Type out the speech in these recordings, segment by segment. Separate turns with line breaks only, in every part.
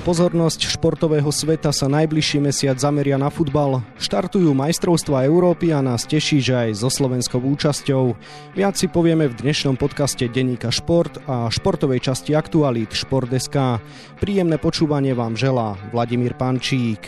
Pozornosť športového sveta sa najbližší mesiac zameria na futbal. Štartujú majstrovstva Európy a nás teší, že aj so slovenskou účasťou. Viac si povieme v dnešnom podcaste Denníka Šport a športovej časti Aktualít Šport.sk. Príjemné počúvanie vám želá Vladimír Pančík.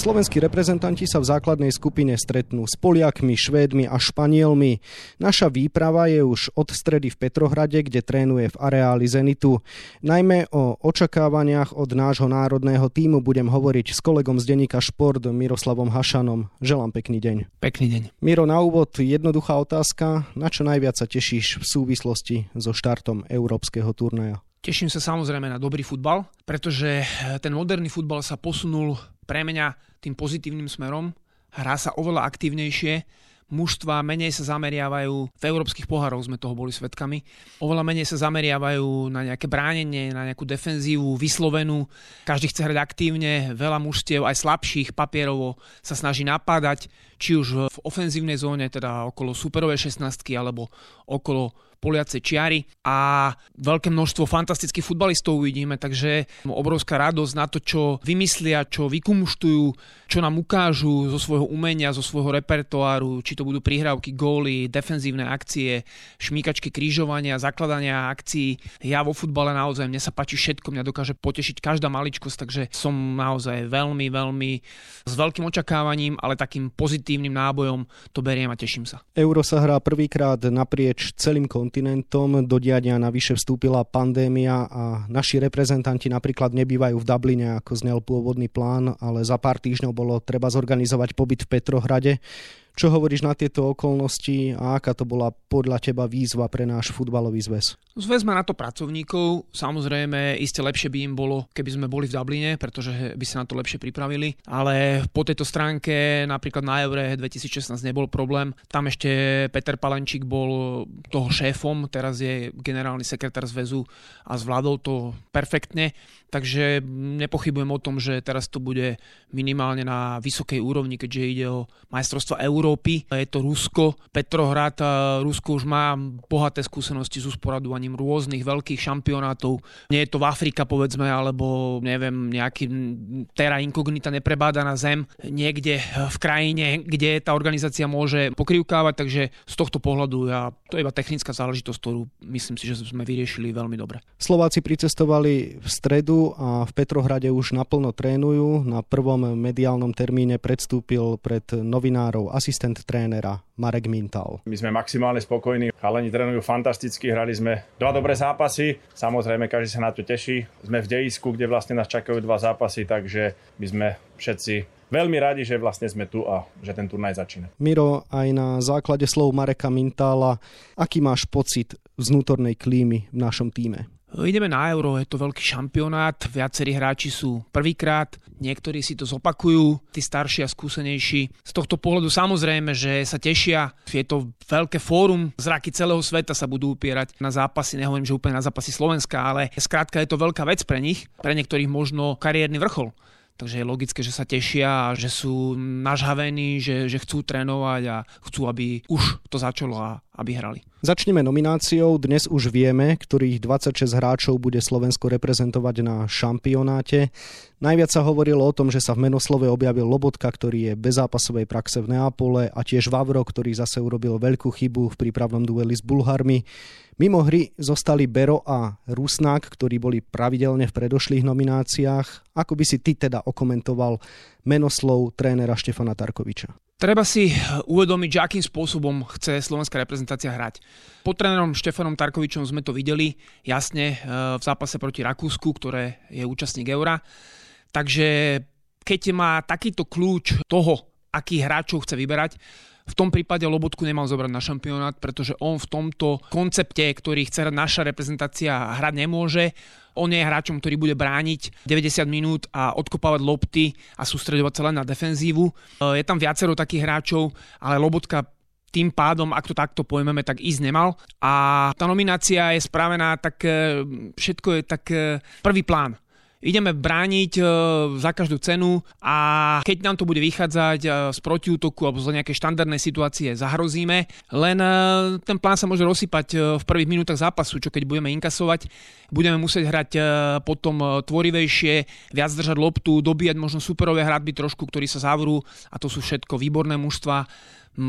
Slovenskí reprezentanti sa v základnej skupine stretnú s Poliakmi, Švédmi a Španielmi. Naša výprava je už od stredy v Petrohrade, kde trénuje v areáli Zenitu. Najmä o očakávaniach od nášho národného týmu budem hovoriť s kolegom z denníka Šport Miroslavom Hašanom. Želám pekný deň.
Pekný deň.
Miro, na úvod jednoduchá otázka. Na čo najviac sa tešíš v súvislosti so štartom európskeho turnaja?
Teším sa samozrejme na dobrý futbal, pretože ten moderný futbal sa posunul pre mňa tým pozitívnym smerom. Hrá sa oveľa aktívnejšie, mužstva menej sa zameriavajú, v európskych pohároch sme toho boli svetkami, oveľa menej sa zameriavajú na nejaké bránenie, na nejakú defenzívu vyslovenú. Každý chce hrať aktívne, veľa mužstiev, aj slabších papierovo sa snaží napádať, či už v ofenzívnej zóne, teda okolo superovej 16 alebo okolo poliacej čiary a veľké množstvo fantastických futbalistov uvidíme, takže obrovská radosť na to, čo vymyslia, čo vykumštujú, čo nám ukážu zo svojho umenia, zo svojho repertoáru, či to budú prihrávky, góly, defenzívne akcie, šmíkačky, krížovania, zakladania akcií. Ja vo futbale naozaj, mne sa páči všetko, mňa dokáže potešiť každá maličkosť, takže som naozaj veľmi, veľmi s veľkým očakávaním, ale takým pozitívnym nábojom to beriem a teším sa.
Euro sa hrá prvýkrát naprieč celým kontinentom kontinentom. Do diania navyše vstúpila pandémia a naši reprezentanti napríklad nebývajú v Dubline, ako znel pôvodný plán, ale za pár týždňov bolo treba zorganizovať pobyt v Petrohrade. Čo hovoríš na tieto okolnosti a aká to bola podľa teba výzva pre náš futbalový zväz?
Zväz má na to pracovníkov. Samozrejme, iste lepšie by im bolo, keby sme boli v Dubline, pretože by sa na to lepšie pripravili. Ale po tejto stránke napríklad na Eure 2016 nebol problém. Tam ešte Peter Palenčík bol toho šéfom, teraz je generálny sekretár zväzu a zvládol to perfektne. Takže nepochybujem o tom, že teraz to bude minimálne na vysokej úrovni, keďže ide o majstrovstvo Európy. Je to Rusko, Petrohrad. Rusko už má bohaté skúsenosti s usporadovaním rôznych veľkých šampionátov. Nie je to v Afrika, povedzme, alebo neviem, nejaký terra incognita neprebáda na zem niekde v krajine, kde tá organizácia môže pokrývkávať, takže z tohto pohľadu ja, to je iba technická záležitosť, ktorú myslím si, že sme vyriešili veľmi dobre.
Slováci pricestovali v stredu a v Petrohrade už naplno trénujú. Na prvom mediálnom termíne predstúpil pred novinárov asistent trénera Marek Mintal.
My sme maximálne spokojní, chalani trénujú fantasticky, hrali sme dva dobré zápasy, samozrejme každý sa na to teší. Sme v dejisku, kde vlastne nás čakajú dva zápasy, takže my sme všetci veľmi radi, že vlastne sme tu a že ten turnaj začína.
Miro, aj na základe slov Mareka Mintála, aký máš pocit vnútornej klímy v našom týme?
Ideme na euro, je to veľký šampionát, viacerí hráči sú prvýkrát, niektorí si to zopakujú, tí starší a skúsenejší. Z tohto pohľadu samozrejme, že sa tešia, je to veľké fórum, zraky celého sveta sa budú upierať na zápasy, nehovorím, že úplne na zápasy Slovenska, ale skrátka je to veľká vec pre nich, pre niektorých možno kariérny vrchol. Takže je logické, že sa tešia a že sú nažhavení, že, že chcú trénovať a chcú, aby už to začalo a aby hrali.
Začneme nomináciou. Dnes už vieme, ktorých 26 hráčov bude Slovensko reprezentovať na šampionáte. Najviac sa hovorilo o tom, že sa v menoslove objavil Lobotka, ktorý je bez zápasovej praxe v Neapole a tiež Vavro, ktorý zase urobil veľkú chybu v prípravnom dueli s Bulharmi. Mimo hry zostali Bero a Rusnák, ktorí boli pravidelne v predošlých nomináciách. Ako by si ty teda okomentoval menoslov trénera Štefana Tarkoviča?
Treba si uvedomiť, že akým spôsobom chce slovenská reprezentácia hrať. Pod trénerom Štefanom Tarkovičom sme to videli jasne e, v zápase proti Rakúsku, ktoré je účastník Eura. Takže keď má takýto kľúč toho, akých hráčov chce vyberať, v tom prípade Lobotku nemal zobrať na šampionát, pretože on v tomto koncepte, ktorý chce naša reprezentácia, hrať nemôže. On je hráčom, ktorý bude brániť 90 minút a odkopávať lopty a sústredovať sa len na defenzívu. E, je tam viacero takých hráčov, ale Lobotka tým pádom, ak to takto pojmeme, tak ísť nemal. A tá nominácia je spravená tak, e, všetko je tak e, prvý plán ideme brániť e, za každú cenu a keď nám to bude vychádzať e, z protiútoku alebo z nejakej štandardnej situácie zahrozíme, len e, ten plán sa môže rozsypať v prvých minútach zápasu, čo keď budeme inkasovať, budeme musieť hrať potom tvorivejšie, viac držať loptu, dobíjať možno superové hradby trošku, ktorí sa zavrú a to sú všetko výborné mužstva,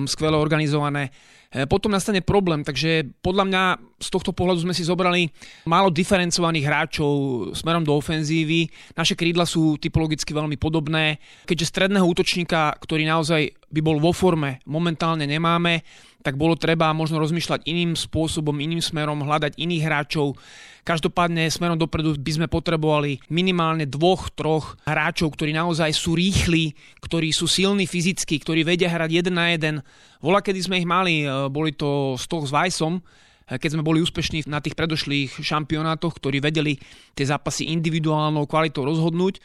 skvele organizované. E, potom nastane problém, takže podľa mňa z tohto pohľadu sme si zobrali málo diferencovaných hráčov smerom do ofenzívy. Naše krídla sú typologicky veľmi podobné, keďže stredného útočníka, ktorý naozaj by bol vo forme, momentálne nemáme, tak bolo treba možno rozmýšľať iným spôsobom, iným smerom, hľadať iných hráčov. Každopádne smerom dopredu by sme potrebovali minimálne dvoch, troch hráčov, ktorí naozaj sú rýchli, ktorí sú silní fyzicky, ktorí vedia hrať jeden na jeden. Vola, kedy sme ich mali, e, boli to Stoch s Weissom, e, keď sme boli úspešní na tých predošlých šampionátoch, ktorí vedeli tie zápasy individuálnou kvalitou rozhodnúť.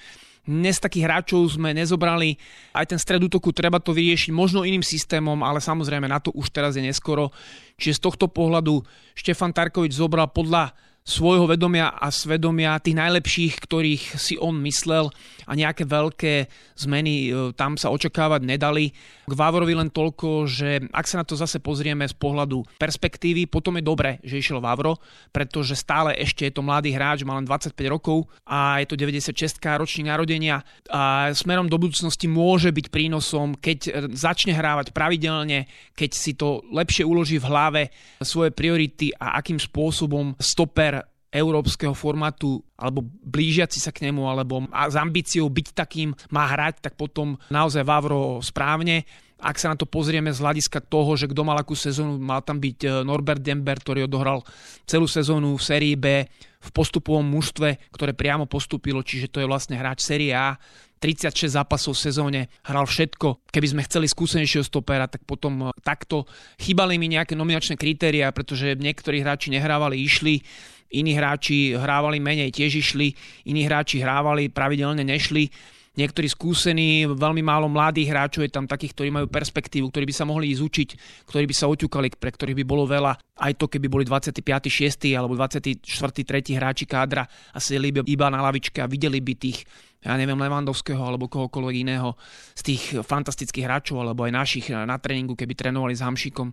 Dnes takých hráčov sme nezobrali, aj ten stred útoku treba to vyriešiť možno iným systémom, ale samozrejme na to už teraz je neskoro. Čiže z tohto pohľadu Štefan Tarkovič zobral podľa svojho vedomia a svedomia tých najlepších, ktorých si on myslel a nejaké veľké zmeny e, tam sa očakávať nedali. K Vávorovi len toľko, že ak sa na to zase pozrieme z pohľadu perspektívy, potom je dobre, že išiel Vávro, pretože stále ešte je to mladý hráč, má len 25 rokov a je to 96 ročník narodenia a smerom do budúcnosti môže byť prínosom, keď začne hrávať pravidelne, keď si to lepšie uloží v hlave svoje priority a akým spôsobom stoper európskeho formátu alebo blížiaci sa k nemu alebo s ambíciou byť takým má hrať, tak potom naozaj Vavro správne. Ak sa na to pozrieme z hľadiska toho, že kto mal akú sezónu, mal tam byť e, Norbert Dember, ktorý odohral celú sezónu v sérii B v postupovom mužstve, ktoré priamo postupilo, čiže to je vlastne hráč série A, 36 zápasov v sezóne, hral všetko. Keby sme chceli skúsenejšieho stopera, tak potom e, takto chýbali mi nejaké nominačné kritéria, pretože niektorí hráči nehrávali, išli iní hráči hrávali menej, tiež išli, iní hráči hrávali, pravidelne nešli. Niektorí skúsení, veľmi málo mladých hráčov je tam takých, ktorí majú perspektívu, ktorí by sa mohli učiť, ktorí by sa oťukali, pre ktorých by bolo veľa. Aj to, keby boli 25. 6. alebo 24. 3. hráči kádra a sedeli by iba na lavičke a videli by tých ja neviem, Levandovského alebo kohokoľvek iného z tých fantastických hráčov alebo aj našich na tréningu, keby trénovali s Hamšikom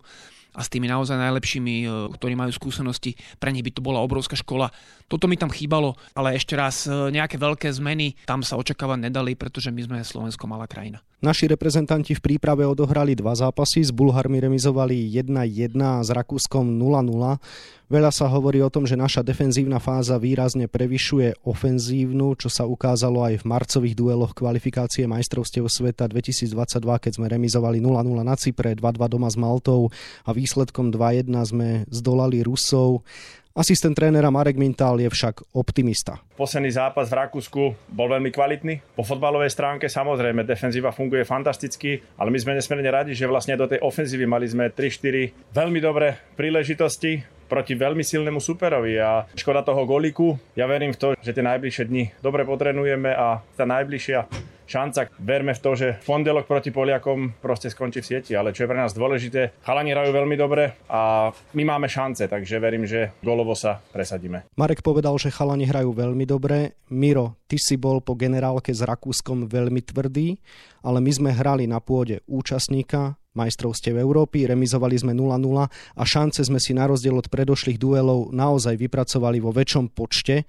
a s tými naozaj najlepšími, e, ktorí majú skúsenosti, pre nich by to bola obrovská škola. Toto mi tam chýbalo, ale ešte raz, e, nejaké veľké zmeny tam sa očakávať nedali, pretože my sme Slovensko malá krajina.
Naši reprezentanti v príprave odohrali dva zápasy, s Bulharmi remizovali 1-1 a s Rakúskom 0-0. Veľa sa hovorí o tom, že naša defenzívna fáza výrazne prevyšuje ofenzívnu, čo sa ukázalo aj v marcových dueloch kvalifikácie majstrovstiev sveta 2022, keď sme remizovali 0-0 na Cypre, 2-2 doma s Maltou a výsledkom 2-1 sme zdolali Rusov. Asistent trénera Marek Mintal je však optimista.
Posledný zápas v Rakúsku bol veľmi kvalitný. Po fotbalovej stránke samozrejme defenzíva funguje fantasticky, ale my sme nesmierne radi, že vlastne do tej ofenzívy mali sme 3-4 veľmi dobré príležitosti proti veľmi silnému superovi a škoda toho golíku. Ja verím v to, že tie najbližšie dni dobre potrenujeme a tá najbližšia šanca. Verme v to, že pondelok proti Poliakom proste skončí v sieti, ale čo je pre nás dôležité, chalani hrajú veľmi dobre a my máme šance, takže verím, že golovo sa presadíme.
Marek povedal, že chalani hrajú veľmi dobre. Miro, ty si bol po generálke s Rakúskom veľmi tvrdý, ale my sme hrali na pôde účastníka majstrovstiev Európy, remizovali sme 0-0 a šance sme si na rozdiel od predošlých duelov naozaj vypracovali vo väčšom počte.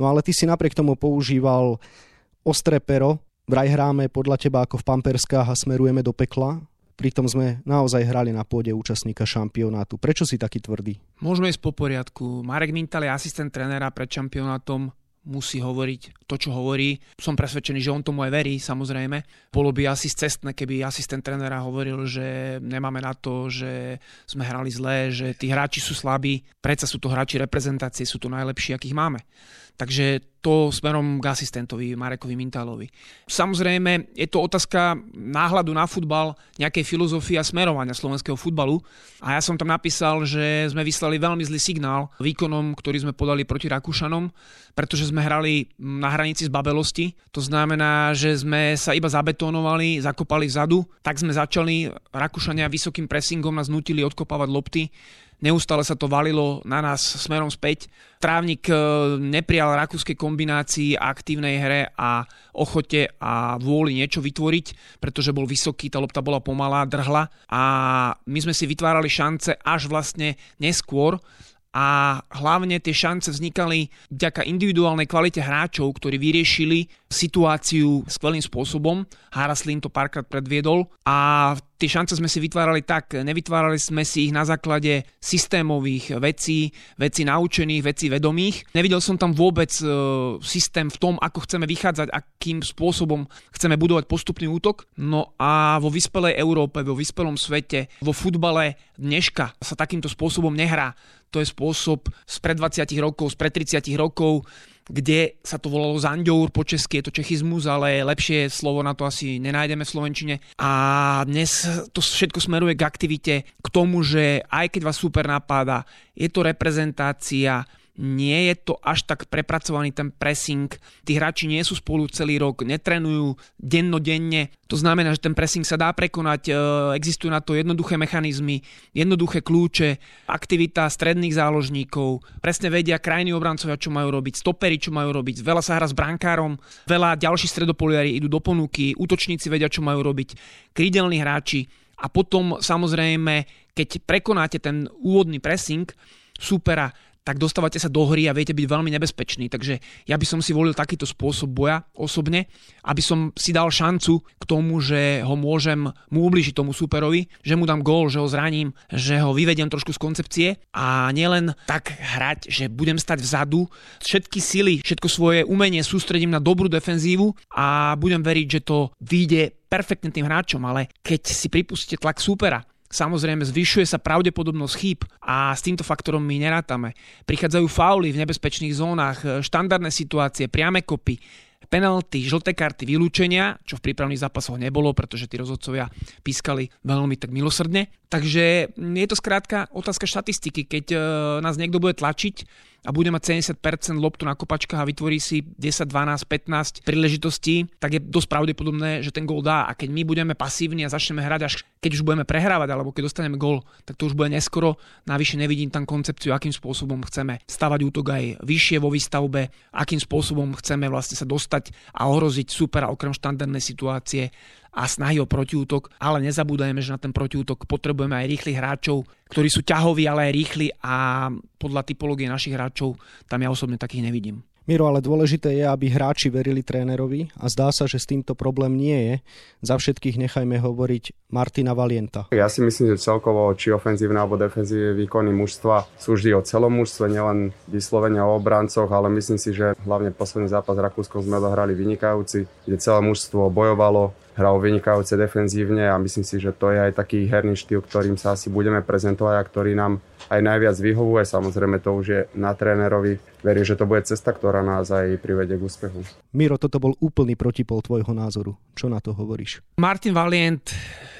No ale ty si napriek tomu používal ostré pero, vraj hráme podľa teba ako v pamperskách a smerujeme do pekla, pritom sme naozaj hrali na pôde účastníka šampionátu. Prečo si taký tvrdý?
Môžeme ísť po poriadku. Marek Mintal je asistent trénera pred šampionátom musí hovoriť to, čo hovorí. Som presvedčený, že on tomu aj verí, samozrejme. Bolo by asi cestné, keby asistent trénera hovoril, že nemáme na to, že sme hrali zlé, že tí hráči sú slabí. Predsa sú to hráči reprezentácie, sú to najlepší, akých máme. Takže to smerom k asistentovi Marekovi Mintálovi. Samozrejme, je to otázka náhľadu na futbal, nejakej filozofie a smerovania slovenského futbalu. A ja som tam napísal, že sme vyslali veľmi zlý signál výkonom, ktorý sme podali proti Rakúšanom, pretože sme hrali na hranici zbabelosti. To znamená, že sme sa iba zabetónovali, zakopali vzadu. Tak sme začali, Rakúšania vysokým pressingom nás nutili odkopávať lopty neustále sa to valilo na nás smerom späť. Trávnik e, neprijal rakúskej kombinácii aktívnej hre a ochote a vôli niečo vytvoriť, pretože bol vysoký, tá lopta bola pomalá, drhla a my sme si vytvárali šance až vlastne neskôr, a hlavne tie šance vznikali vďaka individuálnej kvalite hráčov, ktorí vyriešili situáciu skvelým spôsobom. Haraslin to párkrát predviedol a tie šance sme si vytvárali tak, nevytvárali sme si ich na základe systémových vecí, vecí naučených, vecí vedomých. Nevidel som tam vôbec e, systém v tom, ako chceme vychádzať, akým spôsobom chceme budovať postupný útok. No a vo vyspelej Európe, vo vyspelom svete, vo futbale dneška sa takýmto spôsobom nehrá to je spôsob spred 20 rokov, spred 30 rokov, kde sa to volalo zanďour, po česky je to čechizmus, ale lepšie slovo na to asi nenájdeme v Slovenčine. A dnes to všetko smeruje k aktivite, k tomu, že aj keď vás super napáda, je to reprezentácia, nie je to až tak prepracovaný ten pressing. Tí hráči nie sú spolu celý rok, netrenujú dennodenne. To znamená, že ten pressing sa dá prekonať, e, existujú na to jednoduché mechanizmy, jednoduché kľúče, aktivita stredných záložníkov, presne vedia krajní obrancovia, čo majú robiť, stopery, čo majú robiť, veľa sa hra s brankárom, veľa ďalších stredopoliari idú do ponuky, útočníci vedia, čo majú robiť, krídelní hráči a potom samozrejme, keď prekonáte ten úvodný pressing, supera, tak dostávate sa do hry a viete byť veľmi nebezpečný. Takže ja by som si volil takýto spôsob boja osobne, aby som si dal šancu k tomu, že ho môžem mu ubližiť tomu superovi, že mu dám gól, že ho zraním, že ho vyvediem trošku z koncepcie a nielen tak hrať, že budem stať vzadu, všetky sily, všetko svoje umenie sústredím na dobrú defenzívu a budem veriť, že to vyjde perfektne tým hráčom, ale keď si pripustíte tlak supera, Samozrejme, zvyšuje sa pravdepodobnosť chýb a s týmto faktorom my nerátame. Prichádzajú fauly v nebezpečných zónach, štandardné situácie, priame kopy, penalty, žlté karty, vylúčenia, čo v prípravných zápasoch nebolo, pretože tí rozhodcovia pískali veľmi tak milosrdne. Takže je to skrátka otázka štatistiky. Keď e, nás niekto bude tlačiť, a bude mať 70% loptu na kopačkách a vytvorí si 10, 12, 15 príležitostí, tak je dosť pravdepodobné, že ten gól dá. A keď my budeme pasívni a začneme hrať až keď už budeme prehrávať alebo keď dostaneme gól, tak to už bude neskoro. Navyše nevidím tam koncepciu, akým spôsobom chceme stavať útok aj vyššie vo výstavbe, akým spôsobom chceme vlastne sa dostať a ohroziť supera okrem štandardnej situácie a snahy o protiútok, ale nezabúdajme, že na ten protiútok potrebujeme aj rýchlych hráčov, ktorí sú ťahoví, ale aj rýchli a podľa typológie našich hráčov tam ja osobne takých nevidím.
Miro, ale dôležité je, aby hráči verili trénerovi a zdá sa, že s týmto problém nie je. Za všetkých nechajme hovoriť Martina Valienta.
Ja si myslím, že celkovo či ofenzívne alebo defenzívne výkony mužstva sú vždy o celom mužstve, nielen vyslovene o obrancoch, ale myslím si, že hlavne posledný zápas Rakúskom sme dohrali vynikajúci, kde celé mužstvo bojovalo, hral vynikajúce defenzívne a myslím si, že to je aj taký herný štýl, ktorým sa asi budeme prezentovať a ktorý nám aj najviac vyhovuje. Samozrejme to už je na trénerovi. Verím, že to bude cesta, ktorá nás aj privedie k úspechu.
Miro, toto bol úplný protipol tvojho názoru. Čo na to hovoríš?
Martin Valient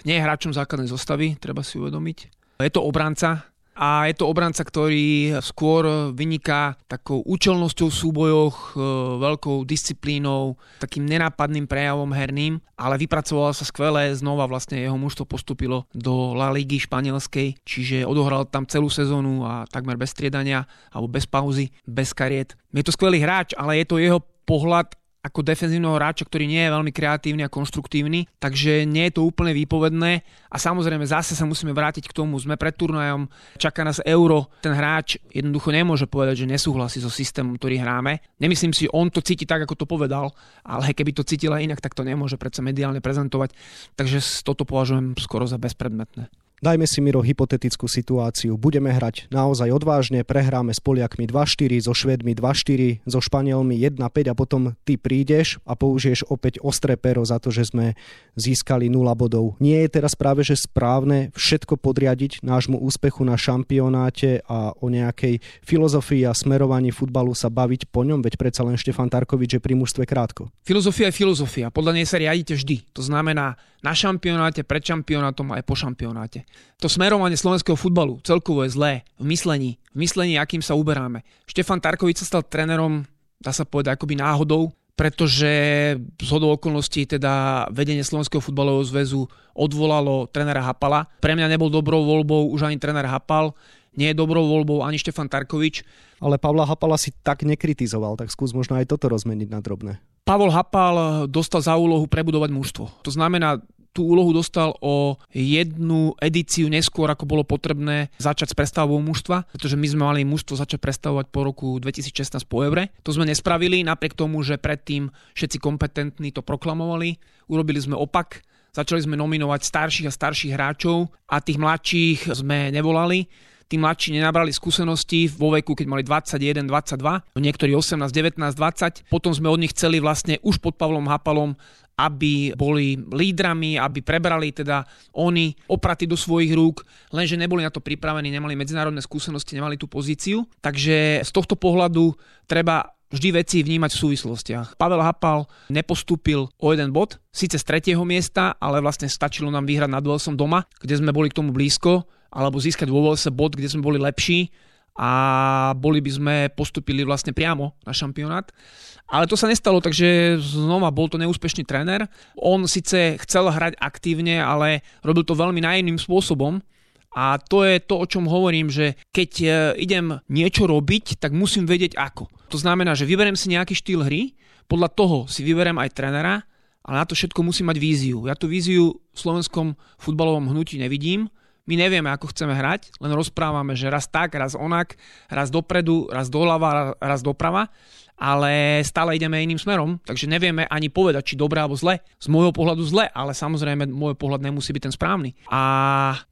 nie je hráčom základnej zostavy, treba si uvedomiť. Je to obranca, a je to obranca, ktorý skôr vyniká takou účelnosťou v súbojoch, e, veľkou disciplínou, takým nenápadným prejavom herným, ale vypracoval sa skvelé, znova vlastne jeho mužstvo postupilo do La Ligy španielskej, čiže odohral tam celú sezónu a takmer bez striedania alebo bez pauzy, bez kariet. Je to skvelý hráč, ale je to jeho pohľad ako defenzívneho hráča, ktorý nie je veľmi kreatívny a konštruktívny, takže nie je to úplne výpovedné a samozrejme zase sa musíme vrátiť k tomu, sme pred turnajom, čaká nás euro, ten hráč jednoducho nemôže povedať, že nesúhlasí so systémom, ktorý hráme. Nemyslím si, on to cíti tak, ako to povedal, ale keby to cítila inak, tak to nemôže predsa mediálne prezentovať, takže toto považujem skoro za bezpredmetné.
Dajme si, Miro, hypotetickú situáciu. Budeme hrať naozaj odvážne, prehráme s Poliakmi 2-4, so Švedmi 2-4, so Španielmi 1-5 a potom ty prídeš a použiješ opäť ostré pero za to, že sme získali 0 bodov. Nie je teraz práve, že správne všetko podriadiť nášmu úspechu na šampionáte a o nejakej filozofii a smerovaní futbalu sa baviť po ňom, veď predsa len Štefan Tarkovič je pri mužstve krátko.
Filozofia je filozofia. Podľa nej sa riadite vždy. To znamená na šampionáte, pred šampionátom a aj po šampionáte. To smerovanie slovenského futbalu celkovo je zlé v myslení, v myslení, akým sa uberáme. Štefan Tarkovič sa stal trénerom, dá sa povedať, akoby náhodou, pretože z hodou okolností teda vedenie Slovenského futbalového zväzu odvolalo trénera Hapala. Pre mňa nebol dobrou voľbou už ani tréner Hapal. nie je dobrou voľbou ani Štefan Tarkovič.
Ale Pavla Hapala si tak nekritizoval, tak skús možno aj toto rozmeniť na drobné.
Pavol Hapal dostal za úlohu prebudovať mužstvo. To znamená, tú úlohu dostal o jednu edíciu neskôr, ako bolo potrebné začať s prestavou mužstva, pretože my sme mali mužstvo začať prestavovať po roku 2016 po Evre. To sme nespravili, napriek tomu, že predtým všetci kompetentní to proklamovali. Urobili sme opak, začali sme nominovať starších a starších hráčov a tých mladších sme nevolali tí mladší nenabrali skúsenosti vo veku, keď mali 21, 22, niektorí 18, 19, 20. Potom sme od nich chceli vlastne už pod Pavlom Hapalom aby boli lídrami, aby prebrali teda oni opraty do svojich rúk, lenže neboli na to pripravení, nemali medzinárodné skúsenosti, nemali tú pozíciu. Takže z tohto pohľadu treba vždy veci vnímať v súvislostiach. Pavel Hapal nepostúpil o jeden bod, síce z tretieho miesta, ale vlastne stačilo nám vyhrať nad Velsom doma, kde sme boli k tomu blízko, alebo získať vo Velse bod, kde sme boli lepší a boli by sme postupili vlastne priamo na šampionát. Ale to sa nestalo, takže znova bol to neúspešný tréner. On síce chcel hrať aktívne, ale robil to veľmi najiným spôsobom. A to je to, o čom hovorím, že keď e, idem niečo robiť, tak musím vedieť ako. To znamená, že vyberiem si nejaký štýl hry, podľa toho si vyberiem aj trénera, ale na to všetko musím mať víziu. Ja tú víziu v slovenskom futbalovom hnutí nevidím, my nevieme, ako chceme hrať, len rozprávame, že raz tak, raz onak, raz dopredu, raz doľava, raz doprava, ale stále ideme iným smerom, takže nevieme ani povedať, či dobré alebo zle. Z môjho pohľadu zle, ale samozrejme môj pohľad nemusí byť ten správny. A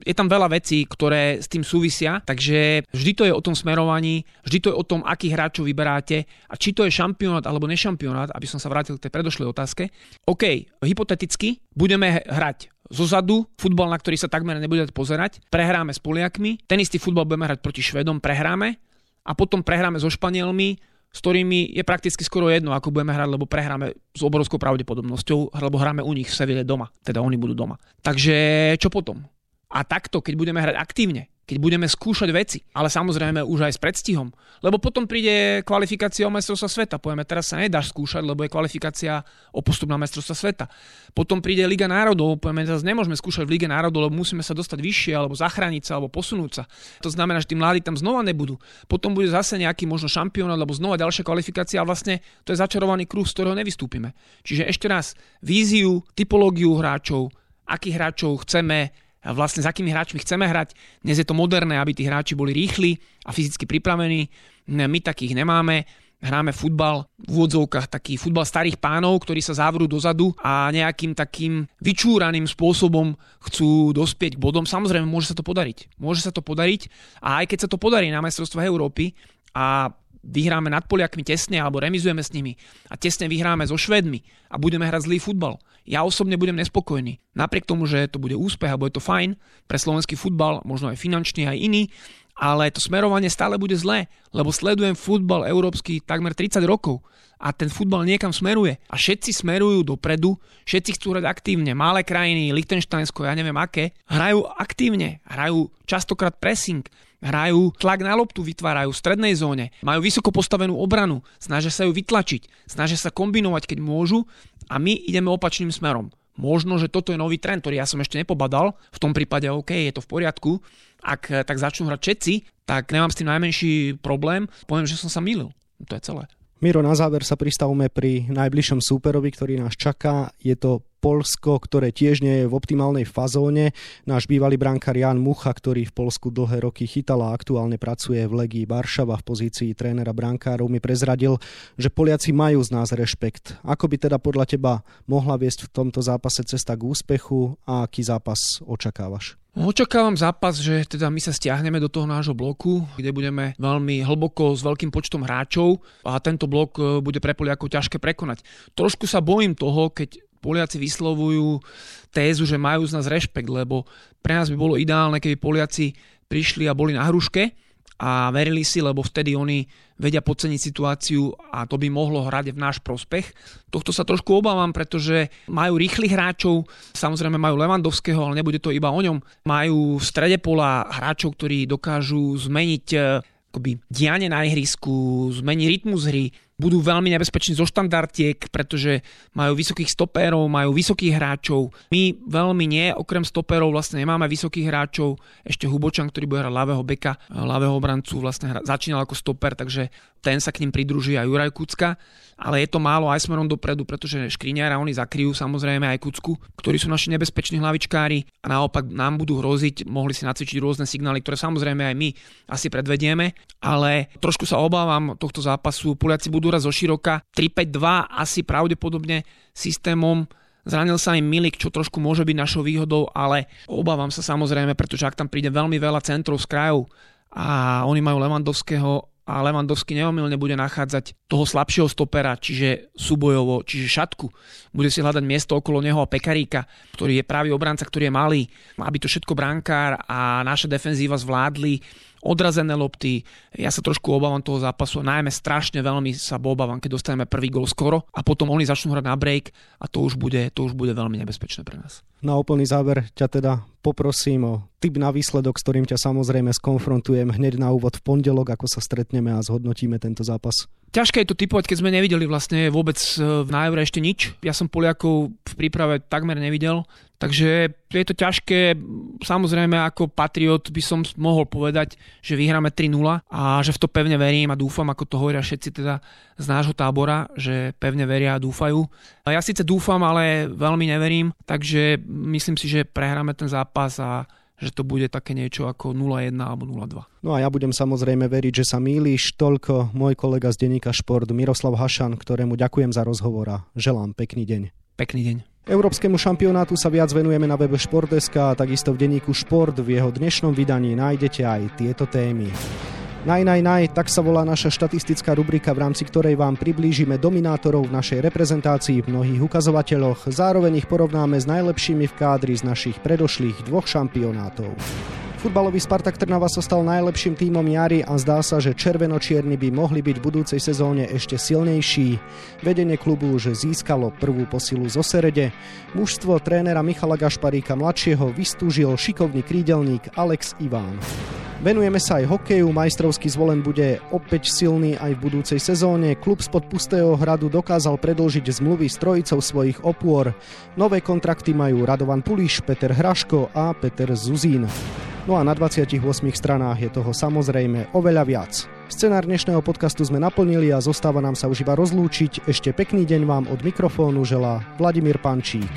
je tam veľa vecí, ktoré s tým súvisia, takže vždy to je o tom smerovaní, vždy to je o tom, akých hráčov vyberáte a či to je šampionát alebo nešampionát, aby som sa vrátil k tej predošlej otázke. OK, hypoteticky budeme hrať zozadu, futbal, na ktorý sa takmer nebude pozerať, prehráme s Poliakmi, ten istý futbal budeme hrať proti Švedom, prehráme a potom prehráme so Španielmi, s ktorými je prakticky skoro jedno, ako budeme hrať, lebo prehráme s obrovskou pravdepodobnosťou, lebo hráme u nich v Seville doma, teda oni budú doma. Takže čo potom? A takto, keď budeme hrať aktívne, keď budeme skúšať veci, ale samozrejme už aj s predstihom. Lebo potom príde kvalifikácia o majstrovstva sveta. Povieme, teraz sa nedáš skúšať, lebo je kvalifikácia o postup na majstrovstva sveta. Potom príde Liga národov, povieme, teraz nemôžeme skúšať v Lige národov, lebo musíme sa dostať vyššie, alebo zachrániť sa, alebo posunúť sa. To znamená, že tí mladí tam znova nebudú. Potom bude zase nejaký možno šampión, alebo znova ďalšia kvalifikácia a vlastne to je začarovaný kruh, z ktorého nevystúpime. Čiže ešte raz, víziu, typológiu hráčov, akých hráčov chceme vlastne s akými hráčmi chceme hrať. Dnes je to moderné, aby tí hráči boli rýchli a fyzicky pripravení. My takých nemáme. Hráme futbal v úvodzovkách, taký futbal starých pánov, ktorí sa závrú dozadu a nejakým takým vyčúraným spôsobom chcú dospieť k bodom. Samozrejme, môže sa to podariť. Môže sa to podariť a aj keď sa to podarí na majstrovstvách Európy a vyhráme nad Poliakmi tesne alebo remizujeme s nimi a tesne vyhráme so Švedmi a budeme hrať zlý futbal. Ja osobne budem nespokojný. Napriek tomu, že to bude úspech a bude to fajn pre slovenský futbal, možno aj finančný, aj iný, ale to smerovanie stále bude zlé, lebo sledujem futbal európsky takmer 30 rokov a ten futbal niekam smeruje. A všetci smerujú dopredu, všetci chcú hrať aktívne. Malé krajiny, Liechtensteinsko, ja neviem aké, hrajú aktívne, hrajú častokrát pressing, hrajú tlak na loptu, vytvárajú v strednej zóne, majú vysoko postavenú obranu, snažia sa ju vytlačiť, snažia sa kombinovať, keď môžu a my ideme opačným smerom. Možno, že toto je nový trend, ktorý ja som ešte nepobadal. V tom prípade OK, je to v poriadku. Ak tak začnú hrať všetci, tak nemám s tým najmenší problém. Poviem, že som sa milil. To je celé.
Miro, na záver sa pristavme pri najbližšom súperovi, ktorý nás čaká. Je to Polsko, ktoré tiež nie je v optimálnej fazóne. Náš bývalý brankár Jan Mucha, ktorý v Polsku dlhé roky chytal a aktuálne pracuje v Legii Varšava v pozícii trénera brankárov, mi prezradil, že Poliaci majú z nás rešpekt. Ako by teda podľa teba mohla viesť v tomto zápase cesta k úspechu a aký zápas očakávaš?
Očakávam zápas, že teda my sa stiahneme do toho nášho bloku, kde budeme veľmi hlboko s veľkým počtom hráčov a tento blok e, bude pre Poliakov ťažké prekonať. Trošku sa bojím toho, keď Poliaci vyslovujú tézu, že majú z nás rešpekt, lebo pre nás by bolo ideálne, keby Poliaci prišli a boli na hruške, a verili si, lebo vtedy oni vedia podceniť situáciu a to by mohlo hrať v náš prospech. Tohto sa trošku obávam, pretože majú rýchlych hráčov, samozrejme majú Levandovského, ale nebude to iba o ňom. Majú v strede pola hráčov, ktorí dokážu zmeniť eh, akoby dianie na ihrisku, zmeniť rytmus hry, budú veľmi nebezpeční zo štandardiek, pretože majú vysokých stopérov, majú vysokých hráčov. My veľmi nie, okrem stopérov vlastne nemáme vysokých hráčov. Ešte Hubočan, ktorý bude hrať ľavého beka, ľavého obrancu, vlastne hra, začínal ako stoper, takže ten sa k ním pridruží aj Juraj Kucka, ale je to málo aj smerom dopredu, pretože Škriňar a oni zakryjú samozrejme aj Kucku, ktorí sú naši nebezpeční hlavičkári a naopak nám budú hroziť, mohli si nacvičiť rôzne signály, ktoré samozrejme aj my asi predvedieme, ale trošku sa obávam tohto zápasu. Poliaci budú raz zo široka, 3-5-2 asi pravdepodobne systémom. Zranil sa im Milik, čo trošku môže byť našou výhodou, ale obávam sa samozrejme, pretože ak tam príde veľmi veľa centrov z krajov a oni majú Levandovského a Levandovský neomilne bude nachádzať toho slabšieho stopera, čiže súbojovo, čiže šatku. Bude si hľadať miesto okolo neho a Pekaríka, ktorý je pravý obranca, ktorý je malý, aby to všetko brankár a naša defenzíva zvládli odrazené lopty. Ja sa trošku obávam toho zápasu, najmä strašne veľmi sa obávam, keď dostaneme prvý gol skoro a potom oni začnú hrať na break a to už bude, to už bude veľmi nebezpečné pre nás.
Na úplný záver ťa teda poprosím o tip na výsledok, s ktorým ťa samozrejme skonfrontujem hneď na úvod v pondelok, ako sa stretneme a zhodnotíme tento zápas.
Ťažké je to typovať, keď sme nevideli vlastne vôbec e, na Eure ešte nič. Ja som Poliakov v príprave takmer nevidel, takže je to ťažké. Samozrejme ako patriot by som mohol povedať, že vyhráme 3-0 a že v to pevne verím a dúfam, ako to hovoria všetci teda z nášho tábora, že pevne veria a dúfajú. Ja síce dúfam, ale veľmi neverím, takže myslím si, že prehráme ten zápas a že to bude také niečo ako 0-1 alebo 0-2.
No a ja budem samozrejme veriť, že sa mýliš. Toľko môj kolega z denníka Šport Miroslav Hašan, ktorému ďakujem za rozhovor a želám pekný deň.
Pekný deň.
Európskemu šampionátu sa viac venujeme na webe Športeska a takisto v denníku Šport. V jeho dnešnom vydaní nájdete aj tieto témy. Naj, naj, naj, tak sa volá naša štatistická rubrika, v rámci ktorej vám priblížime dominátorov v našej reprezentácii v mnohých ukazovateľoch. Zároveň ich porovnáme s najlepšími v kádri z našich predošlých dvoch šampionátov. Futbalový Spartak Trnava sa stal najlepším tímom jary a zdá sa, že červeno-čierni by mohli byť v budúcej sezóne ešte silnejší. Vedenie klubu už získalo prvú posilu zo Serede. Mužstvo trénera Michala Gašparíka mladšieho vystúžil šikovný krídelník Alex Iván. Venujeme sa aj hokeju, majstrovský zvolen bude opäť silný aj v budúcej sezóne. Klub spod Pustého hradu dokázal predlžiť zmluvy s trojicou svojich opôr. Nové kontrakty majú Radovan Puliš, Peter Hraško a Peter Zuzín. No a na 28 stranách je toho samozrejme oveľa viac. Scenár dnešného podcastu sme naplnili a zostáva nám sa už iba rozlúčiť. Ešte pekný deň vám od mikrofónu želá Vladimír Pančík.